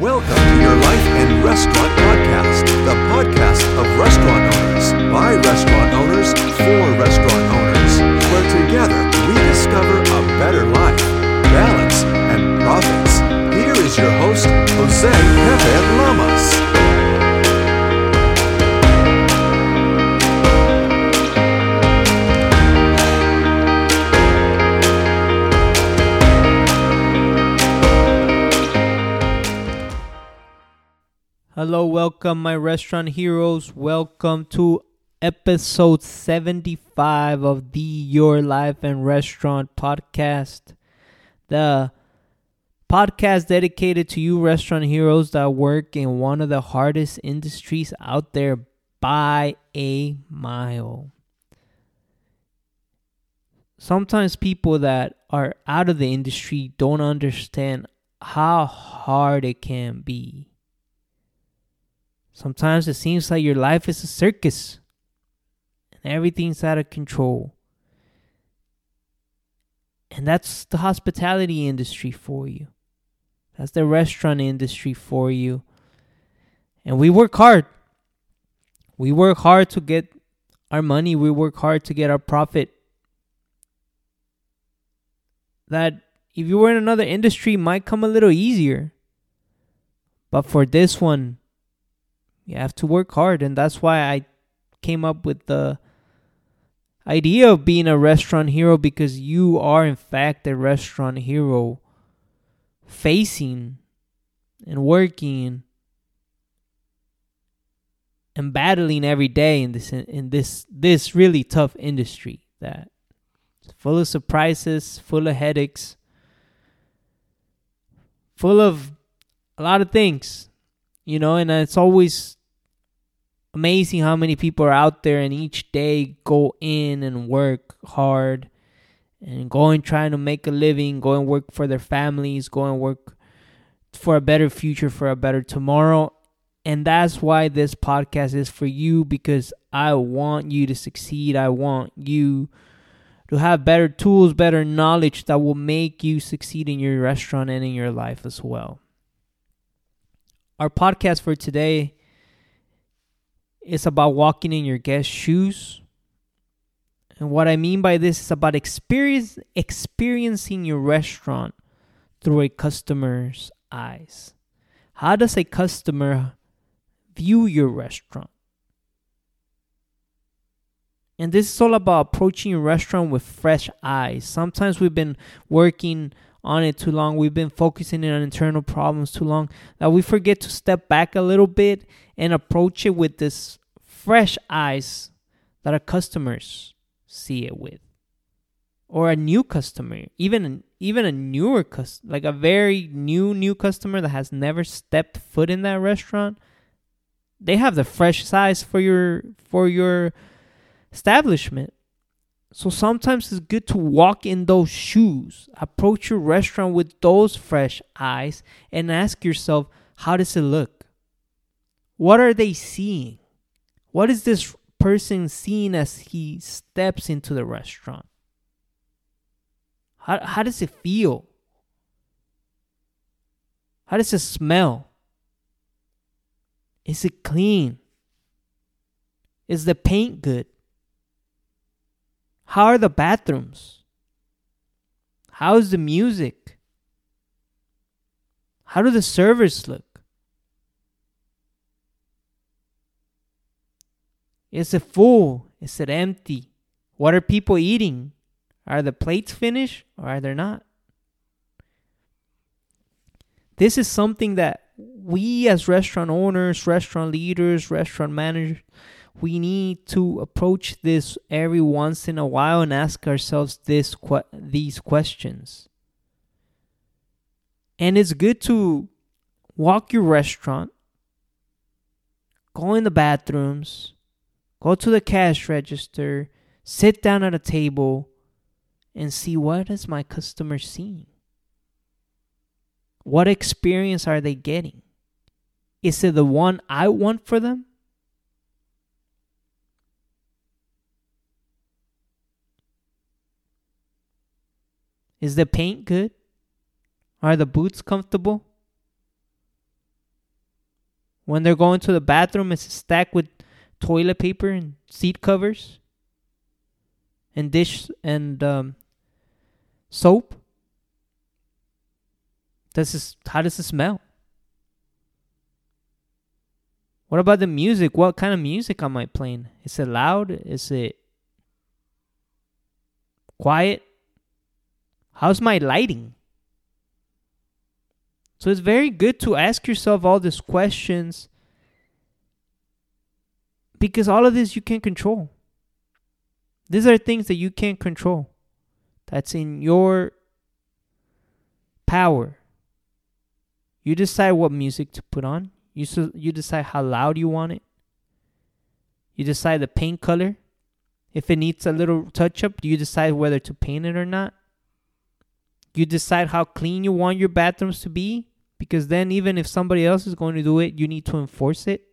Welcome to your Life and Restaurant Podcast, the podcast of restaurant owners, by restaurant owners, for restaurant owners, Hello, welcome, my restaurant heroes. Welcome to episode 75 of the Your Life and Restaurant podcast. The podcast dedicated to you, restaurant heroes that work in one of the hardest industries out there by a mile. Sometimes people that are out of the industry don't understand how hard it can be Sometimes it seems like your life is a circus and everything's out of control. And that's the hospitality industry for you. That's the restaurant industry for you. And we work hard. We work hard to get our money, we work hard to get our profit. That if you were in another industry might come a little easier. But for this one, you have to work hard and that's why I came up with the idea of being a restaurant hero because you are in fact a restaurant hero facing and working and battling every day in this in this this really tough industry that full of surprises, full of headaches, full of a lot of things, you know, and it's always amazing how many people are out there and each day go in and work hard and go and trying to make a living, go and work for their families, go and work for a better future, for a better tomorrow. And that's why this podcast is for you because I want you to succeed. I want you to have better tools, better knowledge that will make you succeed in your restaurant and in your life as well. Our podcast for today it's about walking in your guest's shoes. And what I mean by this is about experience experiencing your restaurant through a customer's eyes. How does a customer view your restaurant? And this is all about approaching your restaurant with fresh eyes. Sometimes we've been working on it too long. We've been focusing on internal problems too long that we forget to step back a little bit and approach it with this fresh eyes that our customers see it with or a new customer even even a newer customer like a very new new customer that has never stepped foot in that restaurant they have the fresh size for your for your establishment so sometimes it's good to walk in those shoes, approach your restaurant with those fresh eyes, and ask yourself, how does it look? What are they seeing? What is this person seeing as he steps into the restaurant? How, how does it feel? How does it smell? Is it clean? Is the paint good? How are the bathrooms? How's the music? How do the servers look? Is it full? Is it empty? What are people eating? Are the plates finished or are they not? This is something that we as restaurant owners, restaurant leaders, restaurant managers, we need to approach this every once in a while and ask ourselves this these questions. And it's good to walk your restaurant, go in the bathrooms, go to the cash register, sit down at a table and see what is my customer seeing? What experience are they getting? Is it the one I want for them? Is the paint good? Are the boots comfortable? When they're going to the bathroom, is it stacked with toilet paper and seat covers and dish and um, soap. Does this, how does it smell? What about the music? What kind of music am I playing? Is it loud? Is it quiet? How's my lighting? So it's very good to ask yourself all these questions because all of this you can't control. These are things that you can't control. That's in your power. You decide what music to put on. You you decide how loud you want it. You decide the paint color. If it needs a little touch up, you decide whether to paint it or not. You decide how clean you want your bathrooms to be because then even if somebody else is going to do it, you need to enforce it.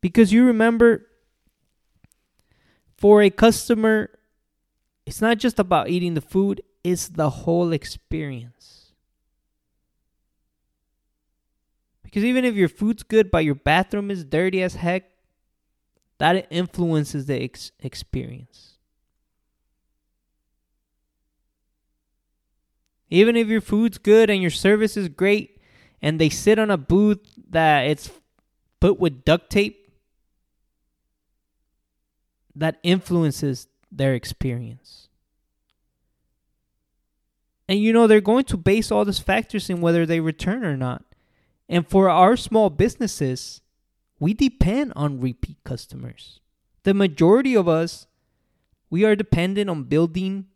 Because you remember for a customer it's not just about eating the food, it's the whole experience. Because even if your food's good but your bathroom is dirty as heck, that influences the ex- experience. Even if your food's good and your service is great and they sit on a booth that it's put with duct tape, that influences their experience. And you know, they're going to base all these factors in whether they return or not. And for our small businesses, we depend on repeat customers. The majority of us, we are dependent on building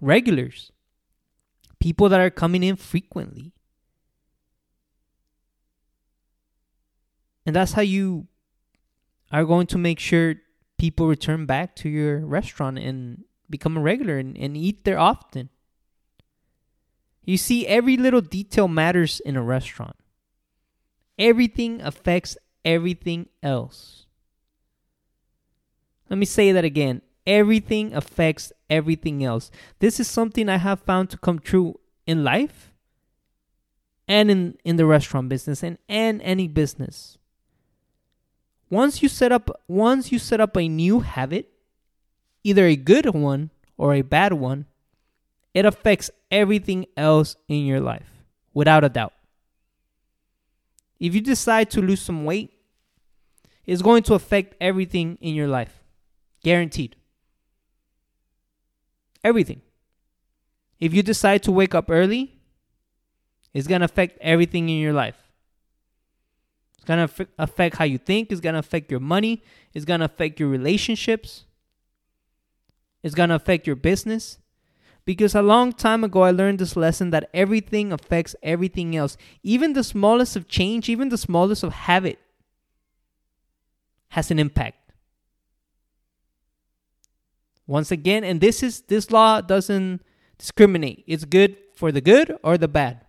regulars, people that are coming in frequently. And that's how you are going to make sure people return back to your restaurant and become a regular and, and eat there often. You see, every little detail matters in a restaurant. Everything affects everything else. Let me say that again. Everything affects everything else. This is something I have found to come true in life and in, in the restaurant business and, and any business. Once you set up once you set up a new habit, either a good one or a bad one, it affects everything else in your life without a doubt. If you decide to lose some weight, it's going to affect everything in your life. Guaranteed. Everything. If you decide to wake up early, it's going to affect everything in your life. It's going to affect how you think, it's going to affect your money, it's going to affect your relationships, it's going to affect your business. Because a long time ago, I learned this lesson that everything affects everything else. Even the smallest of change, even the smallest of habit, has an impact. Once again, and this is this law doesn't discriminate. It's good for the good or the bad.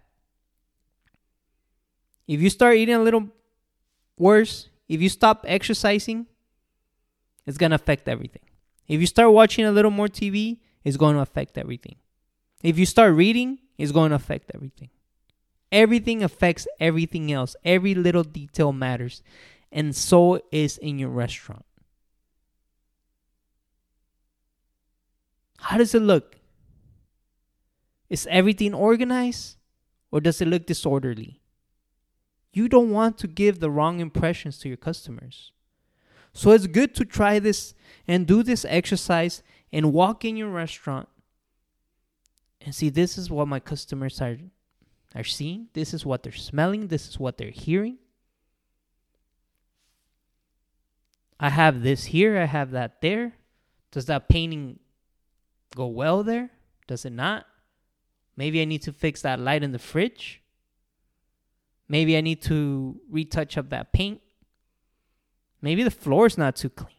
If you start eating a little worse, if you stop exercising, it's going to affect everything. If you start watching a little more TV, it's going to affect everything. If you start reading, it's going to affect everything. Everything affects everything else. Every little detail matters. And so is in your restaurant. How does it look? Is everything organized or does it look disorderly? You don't want to give the wrong impressions to your customers. So it's good to try this and do this exercise and walk in your restaurant and see this is what my customers are are seeing, this is what they're smelling, this is what they're hearing. I have this here, I have that there. Does that painting go well there? Does it not? Maybe I need to fix that light in the fridge. Maybe I need to retouch up that paint. Maybe the floor is not too clean.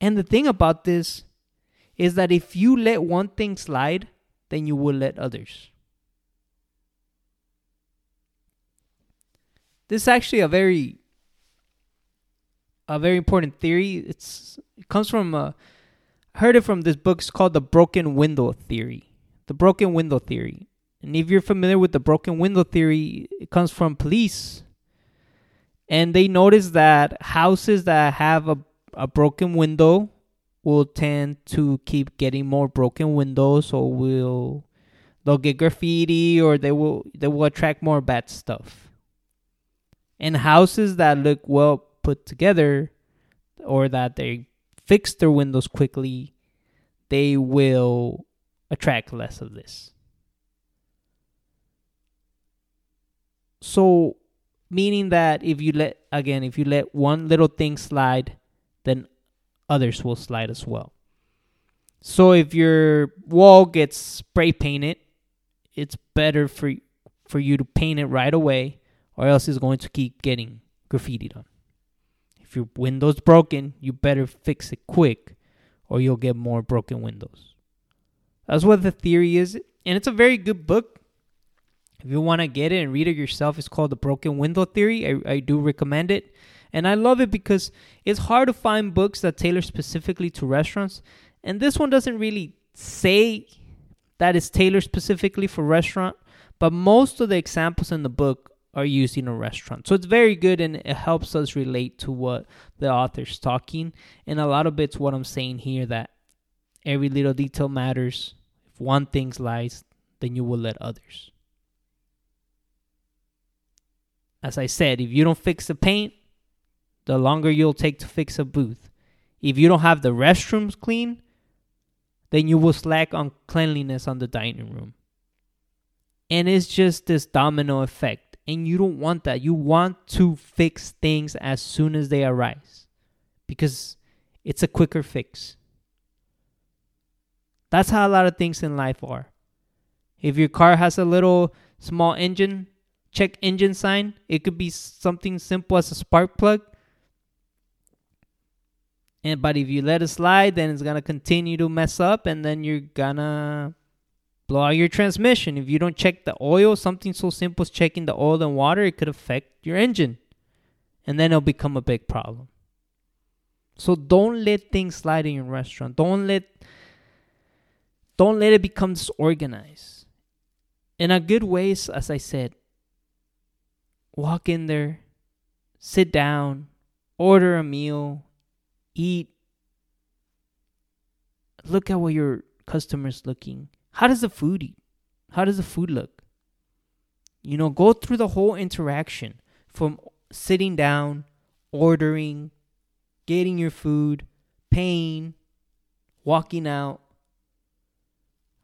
And the thing about this is that if you let one thing slide, then you will let others. This is actually a very a very important theory. It's it comes from I heard it from this book. It's called the broken window theory. The broken window theory. And if you're familiar with the broken window theory, it comes from police. And they notice that houses that have a, a broken window will tend to keep getting more broken windows or will they'll get graffiti or they will they will attract more bad stuff. And houses that look well put together or that they fix their windows quickly, they will attract less of this. So, meaning that if you let, again, if you let one little thing slide, then others will slide as well. So, if your wall gets spray painted, it's better for for you to paint it right away, or else it's going to keep getting graffitied on. If your window's broken, you better fix it quick, or you'll get more broken windows. That's what the theory is, and it's a very good book. If you want to get it and read it yourself, it's called The Broken Window Theory. I, I do recommend it. And I love it because it's hard to find books that tailor specifically to restaurants. And this one doesn't really say that it's tailored specifically for restaurant, but most of the examples in the book are used in a restaurant. So it's very good and it helps us relate to what the author's talking. And a lot of it's what I'm saying here that every little detail matters. If one thing lies, then you will let others. As I said, if you don't fix the paint, the longer you'll take to fix a booth. If you don't have the restrooms clean, then you will slack on cleanliness on the dining room. And it's just this domino effect. And you don't want that. You want to fix things as soon as they arise because it's a quicker fix. That's how a lot of things in life are. If your car has a little small engine, check engine sign. It could be something simple as a spark plug. And but if you let it slide, then it's gonna continue to mess up, and then you're gonna blow out your transmission. If you don't check the oil, something so simple as checking the oil and water, it could affect your engine, and then it'll become a big problem. So don't let things slide in your restaurant. Don't let don't let it become disorganized. In a good way, as I said, walk in there, sit down, order a meal, eat. Look at what your customer's looking. How does the food eat? How does the food look? You know, go through the whole interaction from sitting down, ordering, getting your food, paying, walking out.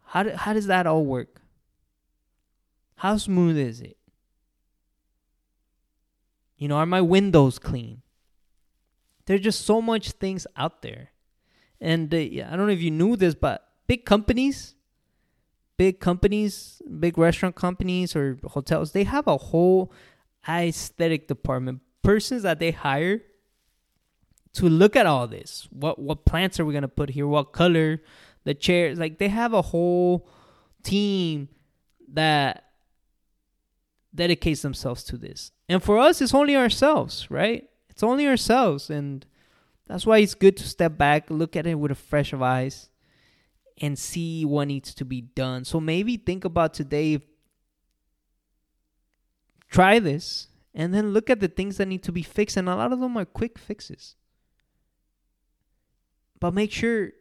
How, do, how does that all work? How smooth is it? You know, are my windows clean? There's just so much things out there. And uh, I don't know if you knew this, but big companies, big companies, big restaurant companies or hotels, they have a whole aesthetic department. Persons that they hire to look at all this. What what plants are we gonna put here? What color? The chairs. Like they have a whole team that dedicates themselves to this. And for us, it's only ourselves, right? It's only ourselves. And that's why it's good to step back, look at it with a fresh of eyes, and see what needs to be done. So maybe think about today. Try this and then look at the things that need to be fixed. And a lot of them are quick fixes. But make sure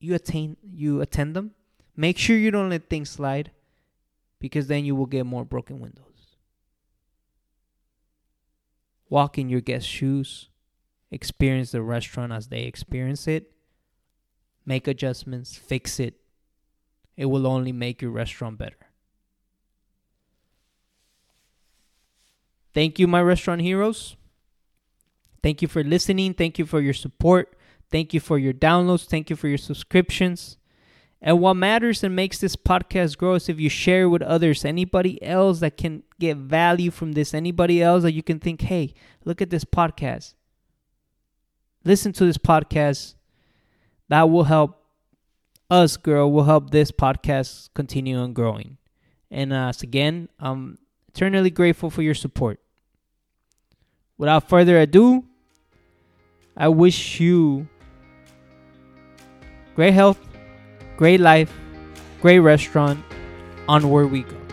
you attain you attend them. Make sure you don't let things slide because then you will get more broken windows. Walk in your guest's shoes, experience the restaurant as they experience it, make adjustments, fix it. It will only make your restaurant better. Thank you, my restaurant heroes. Thank you for listening. Thank you for your support. Thank you for your downloads. Thank you for your subscriptions. And what matters and makes this podcast grow is if you share with others, anybody else that can get value from this, anybody else that you can think, hey, look at this podcast. Listen to this podcast. That will help us grow, will help this podcast continue on growing. And uh, again, I'm eternally grateful for your support. Without further ado, I wish you great health Great life, great restaurant. Onward we go.